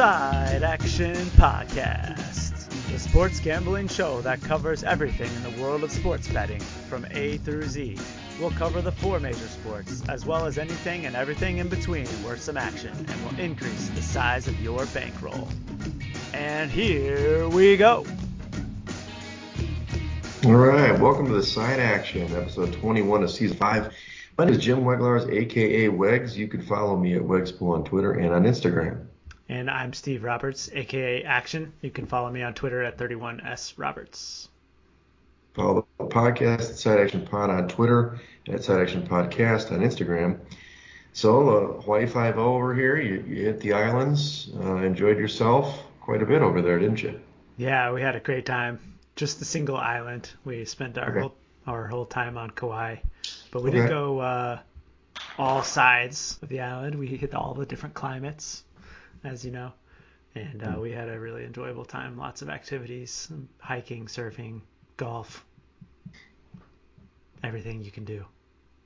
Side Action Podcast, the sports gambling show that covers everything in the world of sports betting from A through Z. We'll cover the four major sports, as well as anything and everything in between worth some action, and will increase the size of your bankroll. And here we go. All right, welcome to the Side Action, episode 21 of season 5. My name is Jim Weglars, aka Wegs. You can follow me at Wegspool on Twitter and on Instagram. And I'm Steve Roberts, aka Action. You can follow me on Twitter at 31S Roberts. Follow the podcast Side Action Pod on Twitter, at Side Action Podcast on Instagram. So, uh, Hawaii 5 over here, you, you hit the islands, uh, enjoyed yourself quite a bit over there, didn't you? Yeah, we had a great time. Just the single island. We spent our Okay. whole our whole time on Kauai, but we Okay. did go uh, all sides of the island. We hit all the different climates, as you know, and Hmm. uh, we had a really enjoyable time. Lots of activities: hiking, surfing, golf, everything you can do.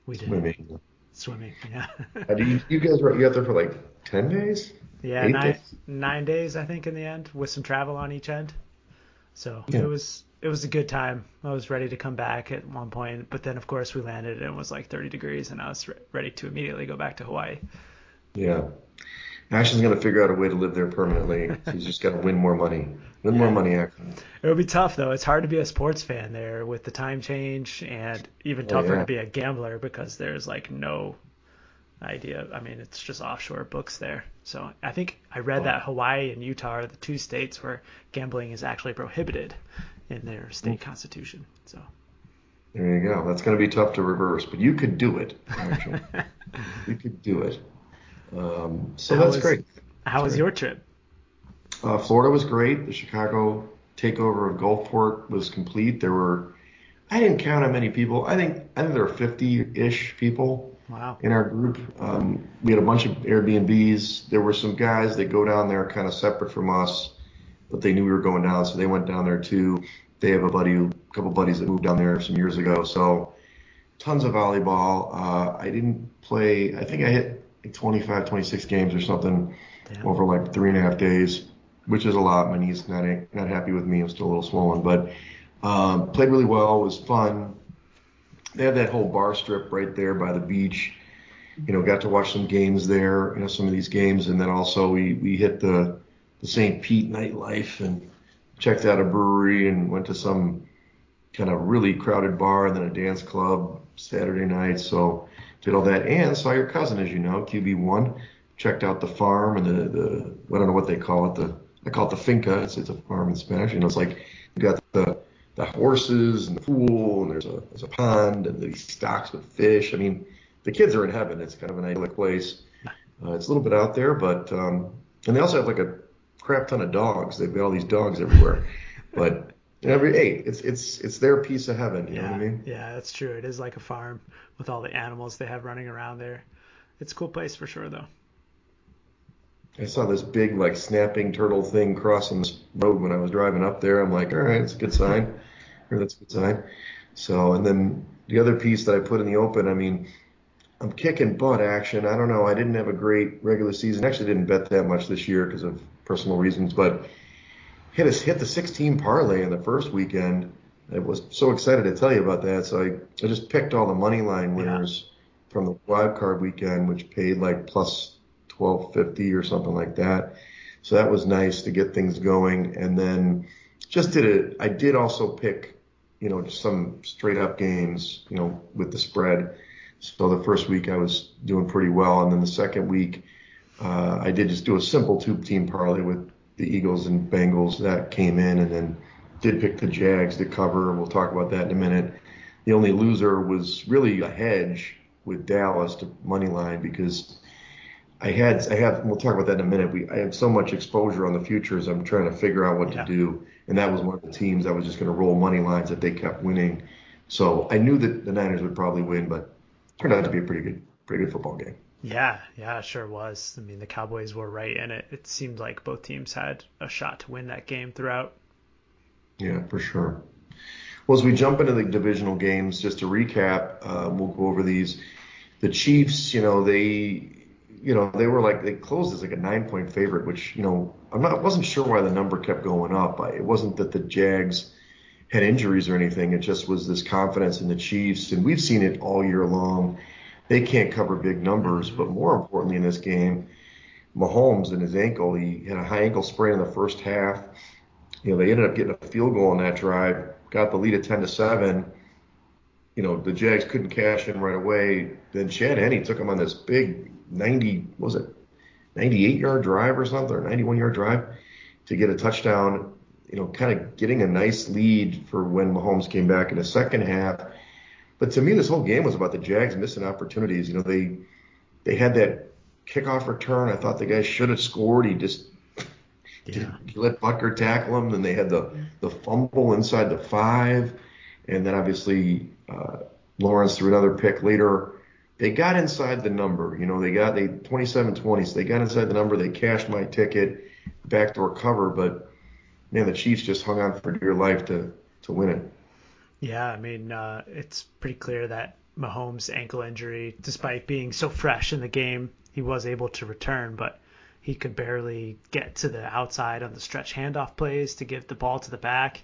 We did Swimming. swimming. Yeah, Uh, you, you guys were you out there for like 10 days? yeah, nine days? nine days I think in the end, with some travel on each end. So Yeah. it was it was a good time. I was ready to come back at one point, but then of course we landed and it was like 30 degrees, and I was re- ready to immediately go back to Hawaii. Yeah. Action's going to figure out a way to live there permanently. He's just got to win more money. Win more money, Ashton. It would be tough though. It's hard to be a sports fan there with the time change, and even Oh, tougher yeah. to be a gambler because there's like no idea. I mean, it's just offshore books there. So I think I read Oh. that Hawaii and Utah are the two states where gambling is actually prohibited in their state hmm. constitution. So. There you go. That's going to be tough to reverse, but you could do it, actually. you could do it. Um, so How that's was- great. How was your trip? Uh, Florida was great. The Chicago takeover of Gulfport was complete. There were, I didn't count how many people. I think I think there were 50-ish people Wow. in our group. Um, we had a bunch of Airbnbs. There were some guys that go down there kind of separate from us, but they knew we were going down, so they went down there too. They have a buddy, a couple buddies that moved down there some years ago. So tons of volleyball. Uh, I didn't play. I think I hit 25, 26 games or something Damn. over like three and a half days, which is a lot. My knee's not not happy with me. I'm still a little swollen, but um, played really well. It was fun. They have that whole bar strip right there by the beach. You know, got to watch some games there. You know, some of these games, and then also we we hit the the St. Pete nightlife and checked out a brewery and went to some kind of really crowded bar and then a dance club Saturday night. So did all that and saw your cousin, as you know, QB1. Checked out the farm and the, the I don't know what they call it. The I call it the finca. It's, it's a farm in Spanish. Know, it's like you got the the horses and the pool and there's a there's a pond and these stocks with fish. I mean, the kids are in heaven. It's kind of an idyllic place. Uh, it's a little bit out there, but um, and they also have like a crap ton of dogs. They've got all these dogs everywhere. but every hey, it's it's it's their piece of heaven. You know yeah, what I mean? yeah, that's true. It is like a farm with all the animals they have running around there. It's a cool place for sure, though. I saw this big like snapping turtle thing crossing this road when I was driving up there. I'm like, all right, it's a good sign. or that's a good sign. So and then the other piece that I put in the open, I mean, I'm kicking butt action. I don't know. I didn't have a great regular season. Actually, didn't bet that much this year because of personal reasons, but hit us hit the 16 parlay in the first weekend. I was so excited to tell you about that. So I, I just picked all the money line winners from the wild card weekend, which paid like plus 1250 or something like that. So that was nice to get things going. And then just did it. I did also pick, you know, just some straight up games, you know, with the spread. So the first week I was doing pretty well. And then the second week, uh, I did just do a simple two team parlay with the Eagles and Bengals that came in and then did pick the Jags to cover. We'll talk about that in a minute. The only loser was really a hedge with Dallas to money line because I had I have we'll talk about that in a minute. We I have so much exposure on the futures. I'm trying to figure out what Yeah. to do, and that was one of the teams I was just going to roll money lines that they kept winning. So I knew that the Niners would probably win, but turned out to be a pretty good pretty good football game. Yeah, yeah, sure was. I mean, the Cowboys were right in it. It seemed like both teams had a shot to win that game throughout. Yeah, for sure. Well, as we jump into the divisional games, just to recap, uh, we'll go over these. The Chiefs, you know, they you know, they were like they closed as like a nine point favorite, which you know I'm not wasn't sure why the number kept going up. It wasn't that the Jags had injuries or anything. It just was this confidence in the Chiefs, and we've seen it all year long. They can't cover big numbers, but more importantly in this game, Mahomes and his ankle. He had a high ankle sprain in the first half. You know, they ended up getting a field goal on that drive, got the lead at 10 to seven you know, the Jags couldn't cash in right away. Then Chad Henne took him on this big 90, was it 98 yard drive or something, or 91 yard drive to get a touchdown, you know, kind of getting a nice lead for when Mahomes came back in the second half. But to me, this whole game was about the Jags missing opportunities. You know, they they had that kickoff return. I thought the guy should have scored. He just yeah. he let Butker tackle him. Then they had the the fumble inside the five, and then obviously uh, Lawrence threw another pick later. They got inside the number. You know, they got they 27-20, so they got inside the number. They cashed my ticket, backdoor cover, but man, the Chiefs just hung on for dear life to to win it. Yeah, I mean, uh, it's pretty clear that Mahomes' ankle injury, despite being so fresh in the game, he was able to return, but he could barely get to the outside on the stretch handoff plays to give the ball to the back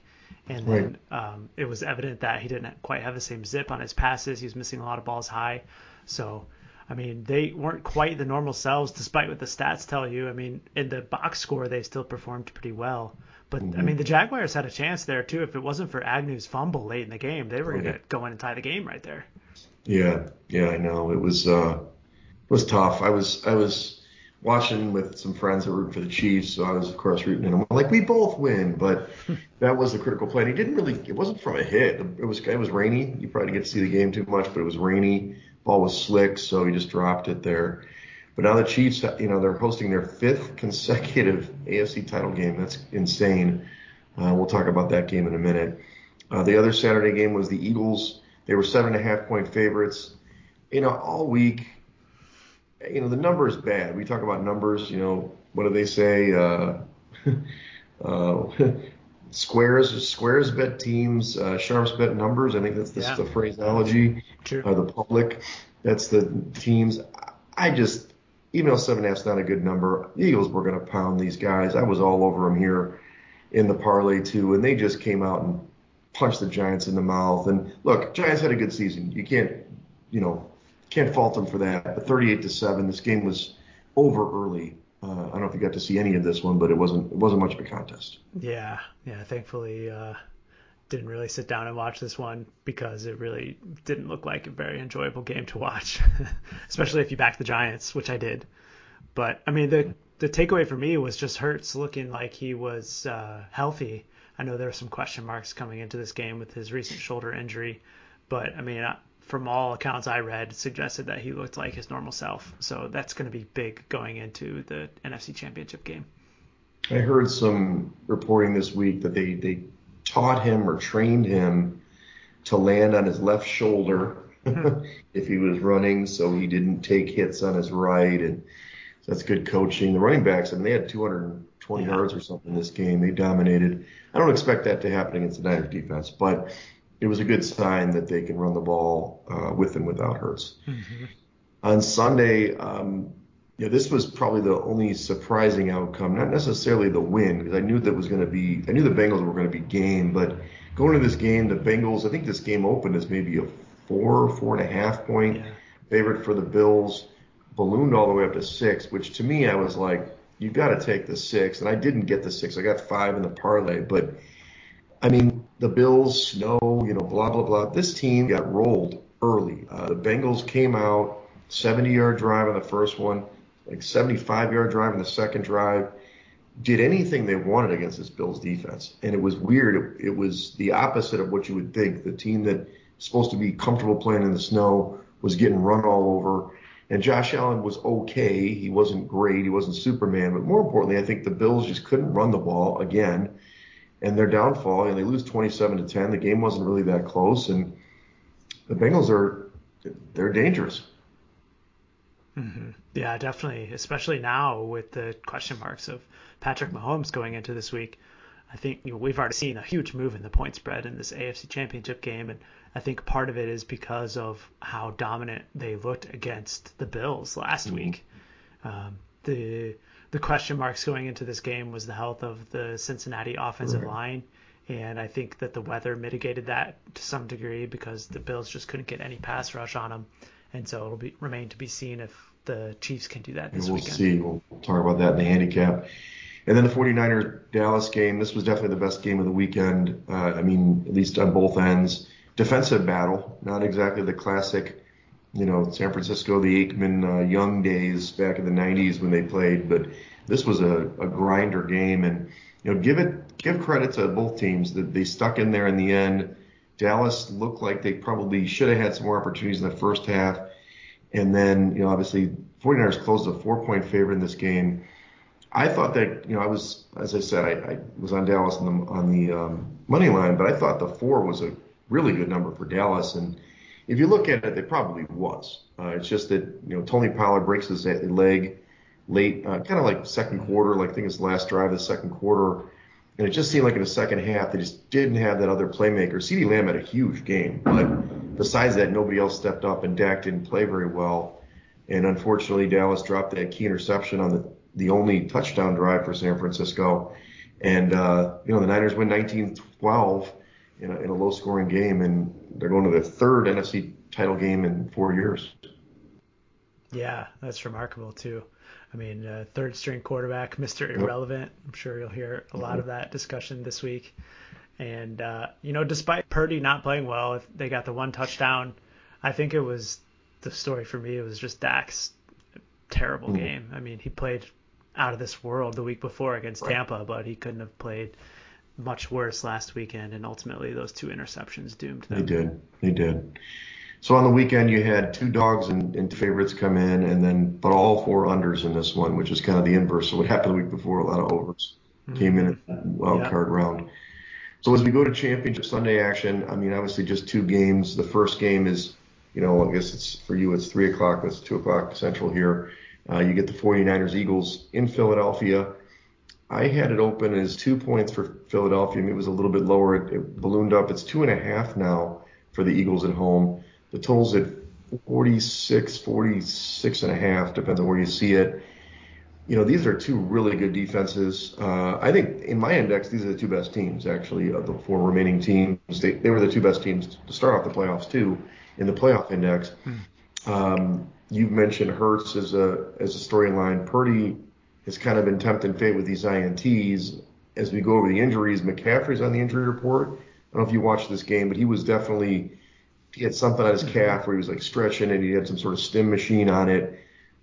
and then right. um, it was evident that he didn't quite have the same zip on his passes. He was missing a lot of balls high. So, I mean, they weren't quite the normal selves, despite what the stats tell you. I mean, in the box score, they still performed pretty well. But mm-hmm. I mean, the Jaguars had a chance there too. If it wasn't for Agnew's fumble late in the game, they were gonna go in and tie the game right there. Yeah, yeah, I know. It was uh, it was tough. I was I was watching with some friends that root for the Chiefs, so I was of course rooting and I'm like, we both win, but that was the critical play. And he didn't really, it wasn't from a hit. It was it was rainy. You probably didn't get to see the game too much, but it was rainy. Ball was slick, so he just dropped it there. But now the Chiefs, you know, they're hosting their fifth consecutive AFC title game. That's insane. Uh, we'll talk about that game in a minute. Uh, the other Saturday game was the Eagles. They were seven and a half point favorites. You know, all week you know, the number is bad. We talk about numbers, you know, what do they say? Uh, uh, squares, squares bet teams, uh, sharps bet numbers. I think that's, that's yeah. the phraseology. True. Uh, the public, that's the teams. I just, even though seven and a half is not a good number, the Eagles were going to pound these guys. I was all over them here in the parlay too, and they just came out and punched the Giants in the mouth. And look, Giants had a good season. You can't, you know, can't fault them for that. But 38 to seven, this game was over early. Uh, I don't know if you got to see any of this one, but it wasn't it wasn't much of a contest. Yeah, yeah. Thankfully, uh, didn't really sit down and watch this one because it really didn't look like a very enjoyable game to watch, especially if you back the Giants, which I did. But I mean, the the takeaway for me was just Hurts looking like he was uh, healthy. I know there were some question marks coming into this game with his recent shoulder injury, but I mean, from all accounts I read, suggested that he looked like his normal self. So that's going to be big going into the NFC Championship game. I heard some reporting this week that they, they taught him or trained him to land on his left shoulder hmm. if he was running, so he didn't take hits on his right. And so that's good coaching. The running backs, I mean, they had 220 yeah. yards or something in this game. They dominated. I don't expect that to happen against the Niners defense, but it was a good sign that they can run the ball uh, with and without Hurts. Mm-hmm. On Sunday, um, yeah, this was probably the only surprising outcome. Not necessarily the win, because I knew that was going to be. I knew the Bengals were going to be game, but going to this game, the Bengals. I think this game opened as maybe a four, four and a half point yeah. favorite for the Bills, ballooned all the way up to six. Which to me, I was like, you've got to take the six, and I didn't get the six. I got five in the parlay, but I mean, the Bills, snow, you know, blah, blah, blah. This team got rolled early. Uh, the Bengals came out, 70 yard drive on the first one, like 75 yard drive in the second drive, did anything they wanted against this Bills defense. And it was weird. It, it was the opposite of what you would think. The team that supposed to be comfortable playing in the snow was getting run all over. And Josh Allen was okay. He wasn't great. He wasn't Superman. But more importantly, I think the Bills just couldn't run the ball again and their downfall, and they lose 27 to 10. The game wasn't really that close, and the Bengals are they're dangerous. Mm-hmm. Yeah, definitely, especially now with the question marks of Patrick Mahomes going into this week. I think you know, we've already seen a huge move in the point spread in this AFC Championship game, and I think part of it is because of how dominant they looked against the Bills last mm-hmm. week. Um, the the question marks going into this game was the health of the Cincinnati offensive right. line. And I think that the weather mitigated that to some degree because the Bills just couldn't get any pass rush on them. And so it'll be remain to be seen if the Chiefs can do that this we'll weekend. see. We'll talk about that in the handicap. And then the 49er Dallas game. This was definitely the best game of the weekend. Uh, I mean, at least on both ends. Defensive battle, not exactly the classic, you know, San Francisco, the Aikman uh, Young days back in the 90s when they played, but this was a, a grinder game. And, you know, give it, give credit to both teams that they stuck in there in the end. Dallas looked like they probably should have had some more opportunities in the first half. And then, you know, obviously 49ers closed a four point favorite in this game. I thought that, you know, I was, as I said, I, I was on Dallas on the, on the um, money line, but I thought the four was a really good number for Dallas. And if you look at it, it probably was. Uh, it's just that, you know, Tony Pollard breaks his leg late, uh, kind of like second quarter, like I think it's last drive of the second quarter. And it just seemed like in the second half, they just didn't have that other playmaker. CeeDee Lamb had a huge game, but besides that, nobody else stepped up, and Dak didn't play very well. And unfortunately, Dallas dropped that key interception on the, the only touchdown drive for San Francisco. And, uh, you know, the Niners win 19 12 in a, in a low scoring game, and they're going to their third NFC title game in four years. Yeah, that's remarkable, too. I mean, uh, third string quarterback, Mr. Irrelevant. I'm sure you'll hear a lot of that discussion this week. And, uh, you know, despite Purdy not playing well, if they got the one touchdown, I think it was the story for me. It was just Dak's terrible mm-hmm. game. I mean, he played out of this world the week before against right. Tampa, but he couldn't have played much worse last weekend. And ultimately, those two interceptions doomed them. They did. They did. So on the weekend, you had two dogs and, and favorites come in, and then but all four unders in this one, which is kind of the inverse of what happened the week before. A lot of overs mm-hmm. came in wild card round. So as we go to championship Sunday action, I mean, obviously just two games. The first game is, you know, I guess it's for you, it's three o'clock. It's two o'clock central here. Uh, you get the 49ers Eagles in Philadelphia. I had it open as two points for Philadelphia. I mean, It was a little bit lower. It, it ballooned up. It's two and a half now for the Eagles at home. The total's at 46, 46 and a half, depends on where you see it. You know, these are two really good defenses. Uh, I think in my index, these are the two best teams, actually, of the four remaining teams. They, they were the two best teams to start off the playoffs, too, in the playoff index. Hmm. Um, you've mentioned Hurts as a, as a storyline. Purdy has kind of been tempting fate with these INTs. As we go over the injuries, McCaffrey's on the injury report. I don't know if you watched this game, but he was definitely he had something on his mm-hmm. calf where he was like stretching and he had some sort of stim machine on it.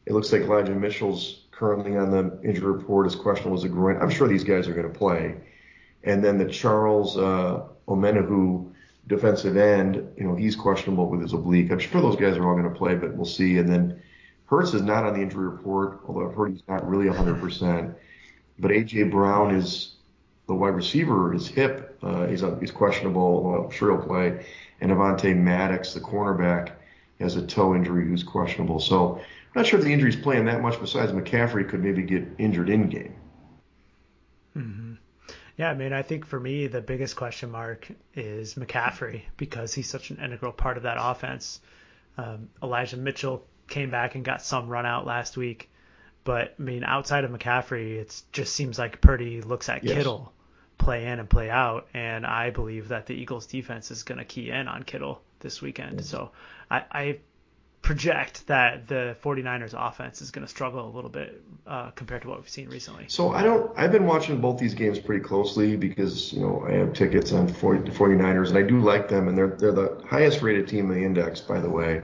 It looks like Elijah Mitchell's currently on the injury report. His question was a groin. I'm sure these guys are going to play. And then the Charles uh, Omenihu defensive end, you know, he's questionable with his oblique. I'm sure those guys are all going to play, but we'll see. And then Hurts is not on the injury report, although I've heard he's not really 100%. But AJ Brown is the wide receiver, his hip, uh, he's, he's questionable. Well, I'm sure he'll play and Avonte Maddox, the cornerback, has a toe injury who's questionable. So I'm not sure if the injury's playing that much. Besides McCaffrey could maybe get injured in game. Mm-hmm. Yeah, I mean, I think for me the biggest question mark is McCaffrey because he's such an integral part of that offense. Um, Elijah Mitchell came back and got some run out last week, but I mean, outside of McCaffrey, it just seems like Purdy looks at yes. Kittle play in and play out. And I believe that the Eagles defense is going to key in on Kittle this weekend. So I, I project that the 49ers offense is going to struggle a little bit uh, compared to what we've seen recently. So I don't I've been watching both these games pretty closely because you know I have tickets on 40, 49ers and I do like them and they're they're the highest rated team in the index by the way.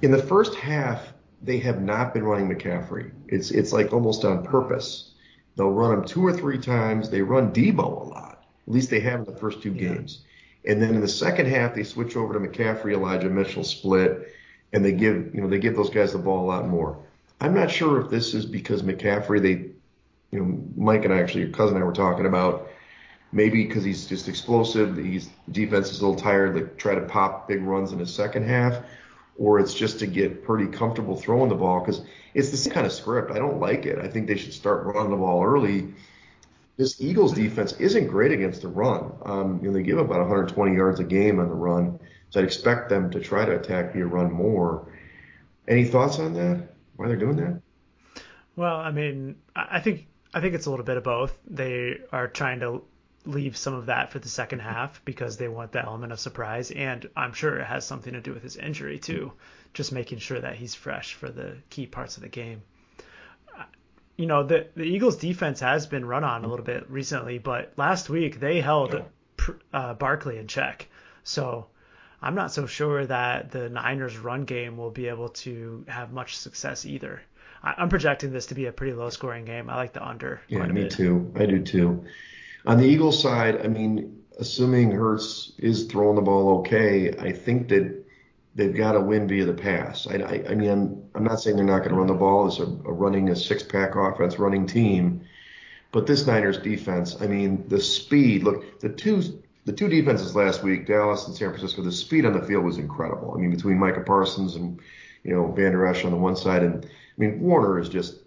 In the first half they have not been running McCaffrey. It's it's like almost on purpose. They'll run him two or three times. They run Deebo a lot. At least they have in the first two yeah. games. And then in the second half, they switch over to McCaffrey, Elijah Mitchell split, and they give you know they give those guys the ball a lot more. I'm not sure if this is because McCaffrey, they, you know, Mike and I actually, your cousin and I were talking about maybe because he's just explosive, he's defense is a little tired, they try to pop big runs in the second half, or it's just to get pretty comfortable throwing the ball because it's the same kind of script. I don't like it. I think they should start running the ball early. This Eagles defense isn't great against the run. Um, you know, they give about 120 yards a game on the run, so I'd expect them to try to attack via run more. Any thoughts on that? Why they're doing that? Well, I mean, I think I think it's a little bit of both. They are trying to leave some of that for the second half because they want the element of surprise, and I'm sure it has something to do with his injury too, just making sure that he's fresh for the key parts of the game. You know, the the Eagles defense has been run on a little bit recently, but last week they held uh, Barkley in check. So I'm not so sure that the Niners run game will be able to have much success either. I'm projecting this to be a pretty low scoring game. I like the under. Yeah, me bit. too. I do too. On the Eagles side, I mean, assuming Hurts is throwing the ball okay, I think that they've got to win via the pass. I, I, I mean, I'm, I'm, not saying they're not going to run the ball. It's a, a running a six pack offense, running team. But this Niners defense, I mean, the speed. Look, the two the two defenses last week, Dallas and San Francisco, the speed on the field was incredible. I mean, between Micah Parsons and you know Vander Esch on the one side, and I mean Warner is just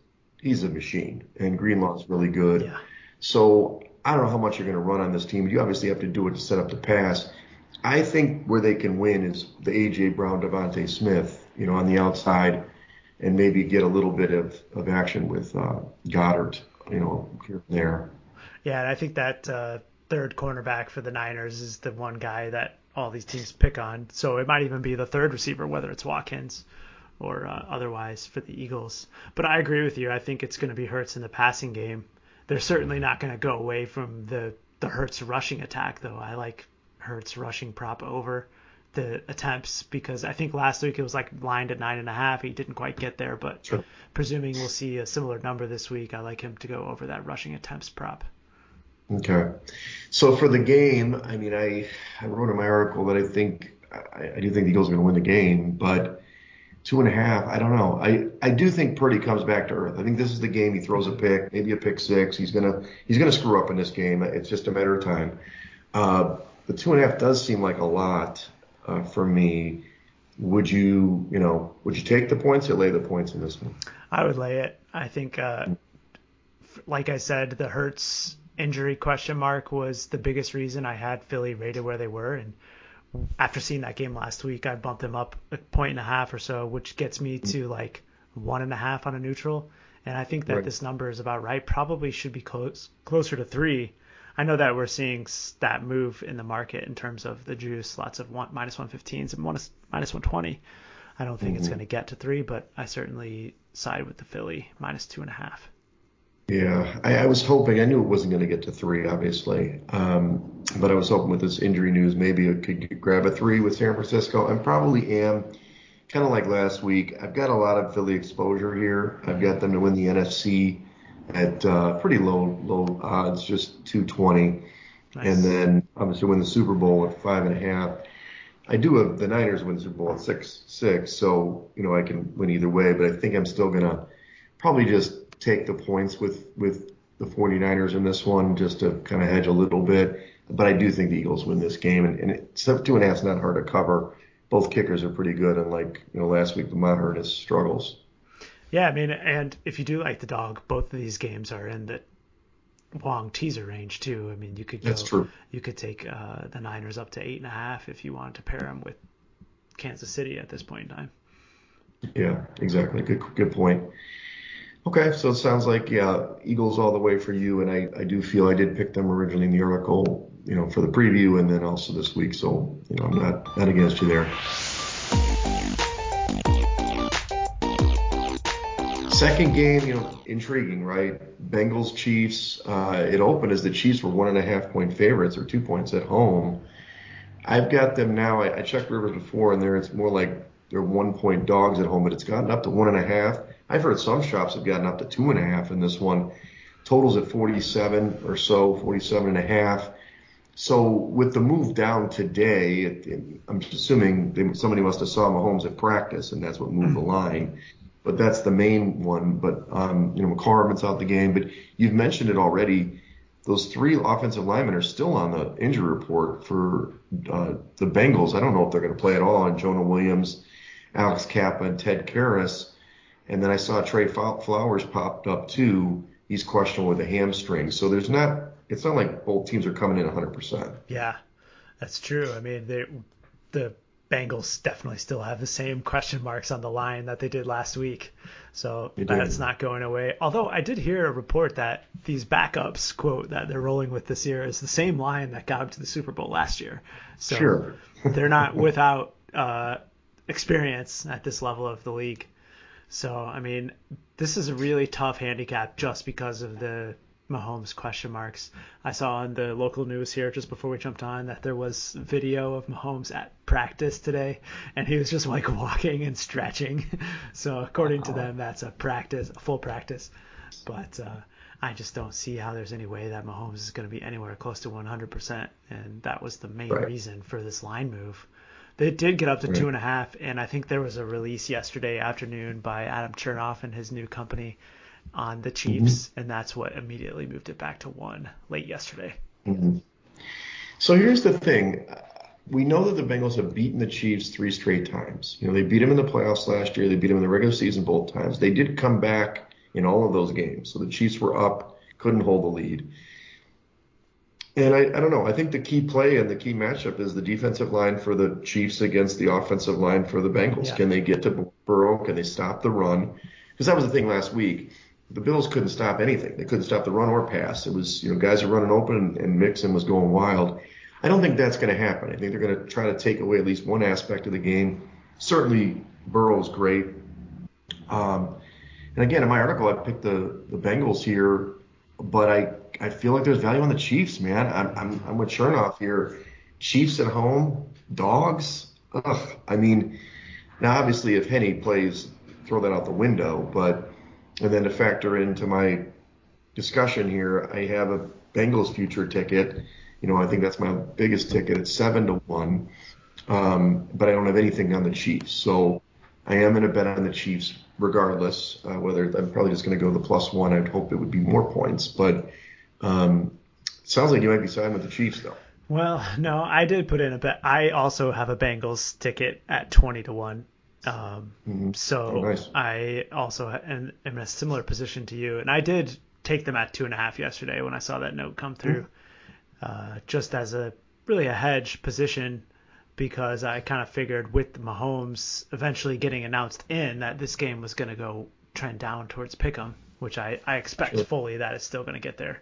he's a machine, and Greenlaw's really good. Yeah. So I don't know how much you're going to run on this team. You obviously have to do it to set up the pass. I think where they can win is the AJ Brown, DeVonta Smith, you know, on the outside, and maybe get a little bit of, of action with uh, Goedert, you know, here and there. Yeah, and I think that uh, third cornerback for the Niners is the one guy that all these teams pick on. So it might even be the third receiver, whether it's Watkins or uh, otherwise for the Eagles. But I agree with you. I think it's going to be Hurts in the passing game. They're certainly not going to go away from the the Hurts rushing attack, though. I like Hurts rushing prop over the attempts because I think last week it was like lined at nine and a half. He didn't quite get there, but sure. presuming we'll see a similar number this week, I like him to go over that rushing attempts prop. Okay. So for the game, I mean, I, I wrote in my article that I think I, I do think the Eagles are going to win the game, but two and a half, I don't know. I, I do think Purdy comes back to earth. I think this is the game. He throws a pick, maybe a pick six. He's gonna he's gonna screw up in this game. It's just a matter of time. Uh, the two and a half does seem like a lot uh, for me. Would you you know would you take the points or lay the points in this one? I would lay it. I think, uh, like I said, the Hurts injury question mark was the biggest reason I had Philly rated where they were. And after seeing that game last week, I bumped them up a point and a half or so, which gets me to like one and a half on a neutral. And I think that right. this number is about right. Probably should be close closer to three. I know that we're seeing that move in the market in terms of the juice, lots of one, minus 115s and one, minus, minus 120. I don't think mm-hmm. it's going to get to three, but I certainly side with the Philly minus two and a half. Yeah, I, I, was hoping. I knew it wasn't going to get to three, obviously, um, but I was hoping with this injury news, maybe it could grab a three with San Francisco, and probably am. Kind of like last week, I've got a lot of Philly exposure here. I've got them to win the NFC at uh, pretty low low odds, just 220, nice. and then obviously win the Super Bowl at five and a half. I do have the Niners win the Super Bowl at six six, so you know I can win either way, but I think I'm still gonna probably just take the points with with the 49ers in this one just to kind of hedge a little bit. But I do think the Eagles win this game, and, and it's two and a half is not hard to cover. Both kickers are pretty good, and like you know last week, the Maher struggles. Yeah, I mean, and if you do like the dog, both of these games are in the long teaser range too. I mean, you could go, That's true. You could take uh, the Niners up to eight and a half if you wanted to pair them with Kansas City at this point in time. Yeah, exactly. Good, good point. Okay, so it sounds like yeah, Eagles all the way for you, and I, I do feel I did pick them originally in the article, you know, for the preview, and then also this week. So you know, I'm not not against you there. Second game, you know, intriguing, right? Bengals Chiefs. Uh, it opened as the Chiefs were one and a half point favorites or two points at home. I've got them now. I, I checked Rivers before, and there it's more like they're one point dogs at home, but it's gotten up to one and a half. I've heard some shops have gotten up to two and a half in this one. Totals at 47 or so, 47 and a half. So with the move down today, I'm assuming they, somebody must have saw Mahomes at practice, and that's what moved the line. But that's the main one. But um, you know, McCormick's out the game. But you've mentioned it already. Those three offensive linemen are still on the injury report for uh, the Bengals. I don't know if they're going to play at all. And Jonah Williams, Alex Cappa, and Ted Karras. And then I saw Trey Flowers popped up too. He's questionable with a hamstring. So there's not, it's not like both teams are coming in 100%. Yeah, that's true. I mean, they, the Bengals definitely still have the same question marks on the line that they did last week. So that's not going away. Although I did hear a report that these backups quote that they're rolling with this year is the same line that got them to the Super Bowl last year. So Sure. they're not without uh, experience at this level of the league. So I mean, this is a really tough handicap just because of the Mahomes question marks. I saw on the local news here just before we jumped on that there was video of Mahomes at practice today, and he was just like walking and stretching. So according to them, that's a practice, a full practice. But uh, I just don't see how there's any way that Mahomes is going to be anywhere close to 100%, and that was the main Right. reason for this line move. They did get up to Right. two and a half, and I think there was a release yesterday afternoon by Adam Chernoff and his new company on the mm-hmm. Chiefs, and that's what immediately moved it back to one late yesterday. Mm-hmm. So here's the thing. We know that the Bengals have beaten the Chiefs three straight times. You know, they beat them in the playoffs last year. They beat them in the regular season both times. They did come back in all of those games. So the Chiefs were up, couldn't hold the lead. And I, I don't know. I think the key play and the key matchup is the defensive line for the Chiefs against the offensive line for the Bengals. Yeah. Can they get to Burrow? Can they stop the run? Because that was the thing last week. The Bills couldn't stop anything. They couldn't stop the run or pass. It was, you know, guys are running open and, Mixon was going wild. I don't think that's going to happen. I think they're going to try to take away at least one aspect of the game. Certainly, Burrow's great. Um, and again, in my article, I picked the, the Bengals here, but I, I feel like there's value on the Chiefs, man. I'm, I'm, I'm with Chernoff here. Chiefs at home, dogs. Ugh. I mean, now obviously if Henne plays, throw that out the window. But and then to factor into my discussion here, I have a Bengals future ticket. You know, I think that's my biggest ticket. It's seven to one, um, but I don't have anything on the Chiefs. So I am going to bet on the Chiefs regardless. Uh, whether I'm probably just going to go the plus one. I'd hope it would be more points, but um, sounds like you might be siding with the Chiefs though. Well, no, I did put in a bet. I also have a Bengals ticket at 20 to 1. Um, So Oh, nice. I also am, am in a similar position to you. And I did take them at two and a half yesterday when I saw that note come through, uh, just as a really a hedge position because I kind of figured with Mahomes eventually getting announced in that this game was going to go trend down towards Pick'em, which I, I expect Sure. fully that it's still going to get there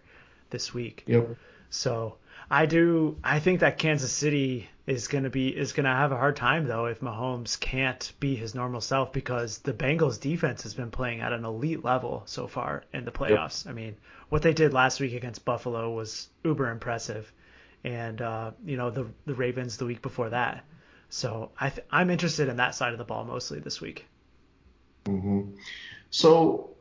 this week. Yep. So I do. I think that Kansas City is going to be is going to have a hard time though if Mahomes can't be his normal self because the Bengals defense has been playing at an elite level so far in the playoffs. I mean, what they did last week against Buffalo was uber impressive, and uh, you know the the Ravens the week before that. So I th- I'm interested in that side of the ball mostly this week. So,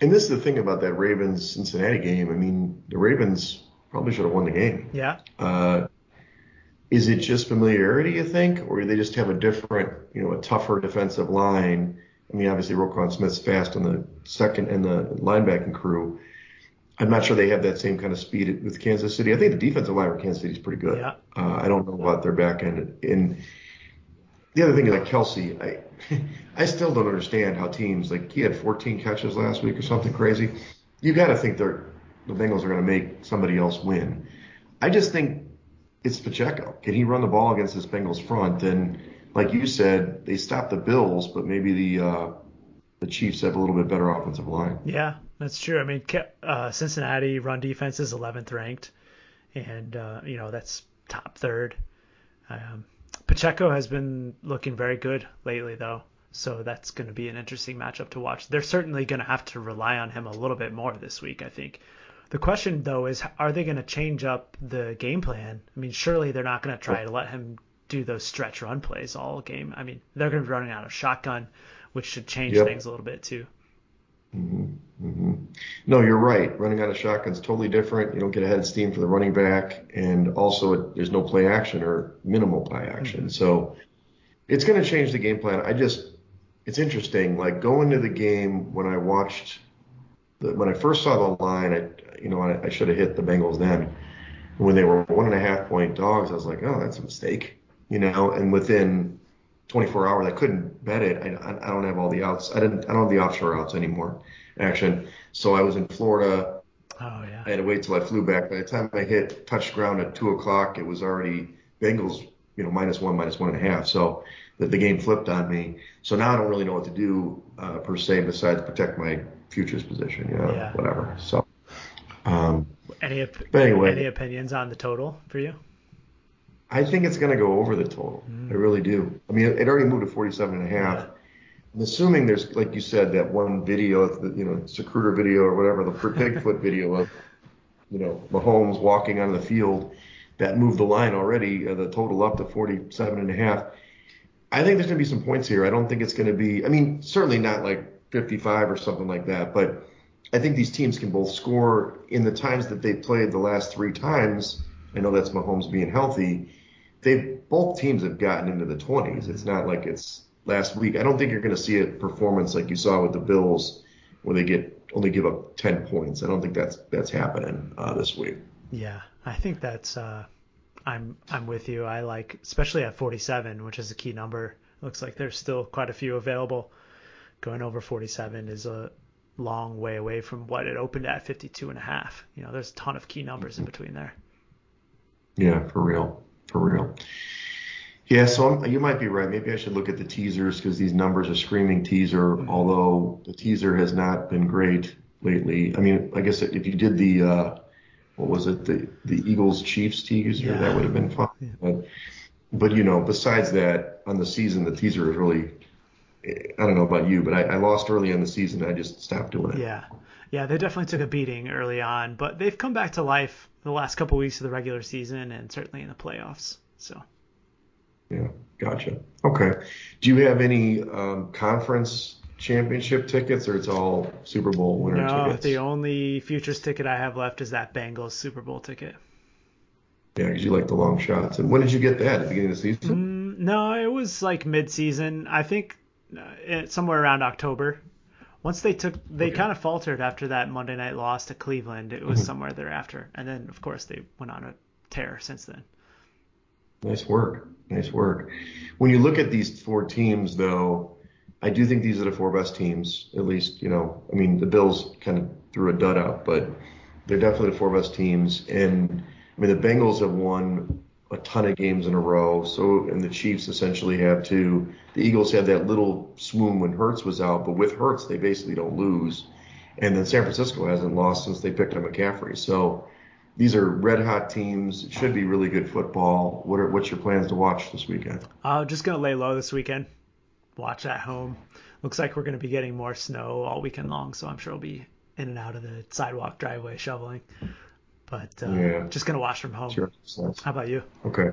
and this is the thing about that Ravens Cincinnati game. I mean, the Ravens probably should have won the game. Yeah. Uh, is it just familiarity, you think, or do they just have a different, you know, a tougher defensive line? I mean, obviously Roquan Smith's fast on the second and the linebacking crew. I'm not sure they have that same kind of speed with Kansas City. I think the defensive line for Kansas City is pretty good. Yeah. Uh, I don't know about their back end. And the other thing is like Kelce, I I still don't understand how teams like he had 14 catches last week or something crazy. You got to think they're the Bengals are going to make somebody else win. I just think it's Pacheco. Can he run the ball against this Bengals front? And like you said, they stopped the Bills, but maybe the uh, the Chiefs have a little bit better offensive line. Yeah, that's true. I mean, uh, Cincinnati run defense is 11th ranked, and uh, you know that's top third. Um, Pacheco has been looking very good lately, though, so that's going to be an interesting matchup to watch. They're certainly going to have to rely on him a little bit more this week, I think. The question, though, is are they going to change up the game plan? I mean, surely they're not going to try to let him do those stretch run plays all game. I mean, they're going to be running out of shotgun, which should change Yep. things a little bit too. Mm-hmm. Mm-hmm. No, you're right. Running out of shotgun's totally different. You don't get ahead of steam for the running back, and also it, there's no play action or minimal play action. Mm-hmm. So it's going to change the game plan. I just, it's interesting. Like going to the game when I watched, the, when I first saw the line, I, you know, I, I should have hit the Bengals then. When they were one and a half point dogs, I was like, oh, that's a mistake, you know. And within 24 hours, I couldn't bet it. I, I- I don't have all the outs. I didn't. I don't have the offshore outs anymore. Action. So I was in Florida. Oh yeah. I had to wait till I flew back. By the time I hit touch ground at two o'clock, it was already Bengals you know, minus one, minus one and a half. So the, the game flipped on me. So now I don't really know what to do uh, per se besides protect my futures position, you know, Yeah. whatever. So, um, Any op- anyway. any opinions on the total for you? I think it's going to go over the total. I really do. I mean, it already moved to 47 and a half. Yeah. I'm assuming there's, like you said, that one video, the, you know, Zapruder video or whatever, the Bigfoot video of, you know, Mahomes walking on the field that moved the line already, uh, the total up to 47 and a half. I think there's going to be some points here. I don't think it's going to be, I mean, certainly not like 55 or something like that, but I think these teams can both score in the times that they played the last three times. I know that's Mahomes being healthy. They both teams have gotten into the 20s. It's not like it's last week. I don't think you're going to see a performance like you saw with the Bills where they get only give up 10 points. I don't think that's that's happening uh, this week. Yeah, I think that's. Uh, I'm I'm with you. I like, especially at 47, which is a key number. Looks like there's still quite a few available. Going over 47 is a long way away from what it opened at 52 and a half. You know, there's a ton of key numbers in between there. Yeah, for real, for real. Yeah, so I'm, you might be right. Maybe I should look at the teasers because these numbers are screaming teaser. Although the teaser has not been great lately. I mean, I guess if you did the uh, what was it, the the Eagles Chiefs teaser, Yeah. that would have been fun. But but you know, besides that, on the season, the teaser is really. I don't know about you, but I, I lost early in the season. I just stopped doing it. Yeah. Yeah, they definitely took a beating early on, but they've come back to life the last couple weeks of the regular season and certainly in the playoffs. So Yeah, gotcha. Okay. Do you have any um, conference championship tickets, or it's all Super Bowl winner no, tickets? the only futures ticket I have left is that Bengals Super Bowl ticket. Yeah, because you like the long shots. And when did you get that? At the beginning of the season? Mm, no, it was like mid-season. I think uh, somewhere around October. Once they took, they Okay. kind of faltered after that Monday night loss to Cleveland. It was somewhere thereafter, and then of course they went on a tear since then. Nice work. Nice work. When you look at these four teams, though, I do think these are the four best teams. At least, you know, I mean, the Bills kind of threw a dud out, but they're definitely the four best teams. And I mean, the Bengals have won a ton of games in a row. So, and the Chiefs essentially have too. The Eagles had that little swoon when Hurts was out, but with Hurts, they basically don't lose. And then San Francisco hasn't lost since they picked up McCaffrey. So, these are red hot teams. It should be really good football. What are what's your plans to watch this weekend? I'm just gonna lay low this weekend. Watch at home. Looks like we're gonna be getting more snow all weekend long, so I'm sure I'll be in and out of the sidewalk driveway shoveling. But uh, Yeah. just gonna watch from home. Sure. How about you? Okay.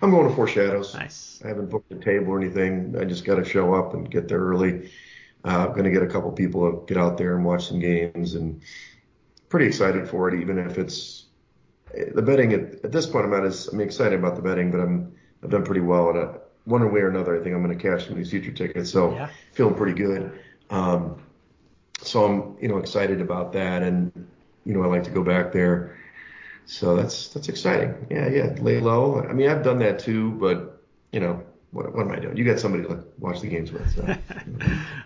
I'm going to Four Shadows. Nice. I haven't booked a table or anything. I just got to show up and get there early. Uh, I'm going to get a couple people to get out there and watch some games and pretty excited for it, even if it's the betting at, at this point. I'm not as I'm excited about the betting, but I'm I've done pretty well and I, one way or another. I think I'm going to cash some of these future tickets, so Yeah. feeling pretty good. Um, so I'm you know excited about that, and you know I like to go back there. So that's that's exciting. Yeah, yeah. Lay low. I mean, I've done that too, but you know, what, what am I doing? You got somebody to watch the games with. So.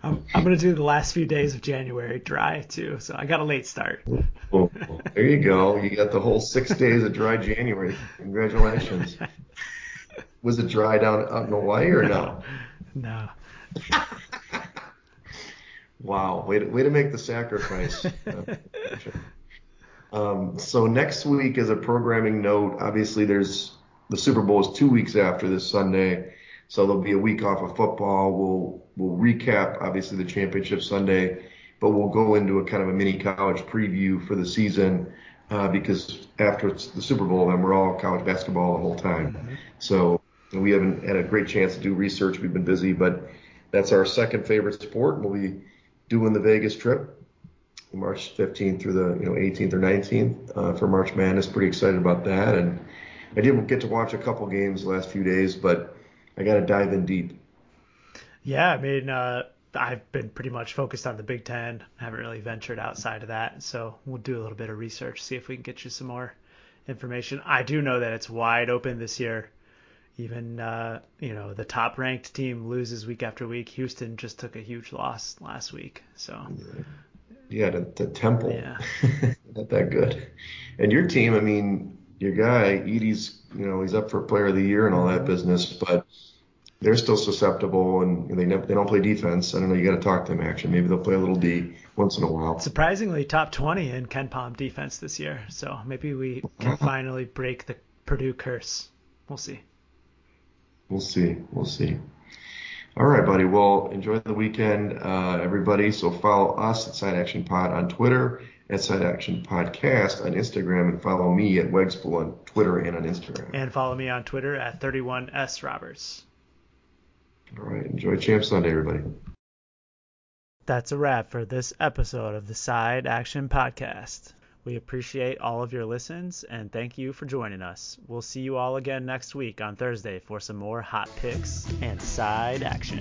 I'm, I'm gonna do the last few days of January dry too, so I got a late start. Well, there you go. You got the whole six days of dry January. Congratulations. Was it dry down out in Hawaii or no? No. Wow, way to, way to make the sacrifice. Um, so next week, as a programming note, obviously there's the Super Bowl is two weeks after this Sunday, so there'll be a week off of football. We'll we'll recap obviously the championship Sunday, but we'll go into a kind of a mini college preview for the season uh, because after it's the Super Bowl, then we're all college basketball the whole time. So we haven't had a great chance to do research. We've been busy, but that's our second favorite sport. We'll be doing the Vegas trip. March 15th through the you know 18th or 19th uh, for March Madness. Pretty excited about that, and I did get to watch a couple games the last few days, but I got to dive in deep. Yeah, I mean, uh, I've been pretty much focused on the Big Ten. Haven't really ventured outside of that, so we'll do a little bit of research, see if we can get you some more information. I do know that it's wide open this year. Even uh, you know the top ranked team loses week after week. Houston just took a huge loss last week, so Yeah, the, the Temple, Yeah. not that good. And your team, I mean, your guy Edey's, you know, he's up for Player of the Year and all that business, but they're still susceptible and they never, they don't play defense. I don't know. You got to talk to them. Actually, maybe they'll play a little D once in a while. Surprisingly, top 20 in KenPom defense this year. So maybe we can finally break the Purdue curse. We'll see. We'll see. We'll see. All right, buddy. Well, enjoy the weekend, uh, everybody. So follow us at Side Action Pod on Twitter, at Side Action Podcast on Instagram, and follow me at Wegspool on Twitter and on Instagram. And follow me on Twitter at 31S Roberts. All right. Enjoy Champ Sunday, everybody. That's a wrap for this episode of the Side Action Podcast. We appreciate all of your listens and thank you for joining us. We'll see you all again next week on Thursday for some more hot picks and side action.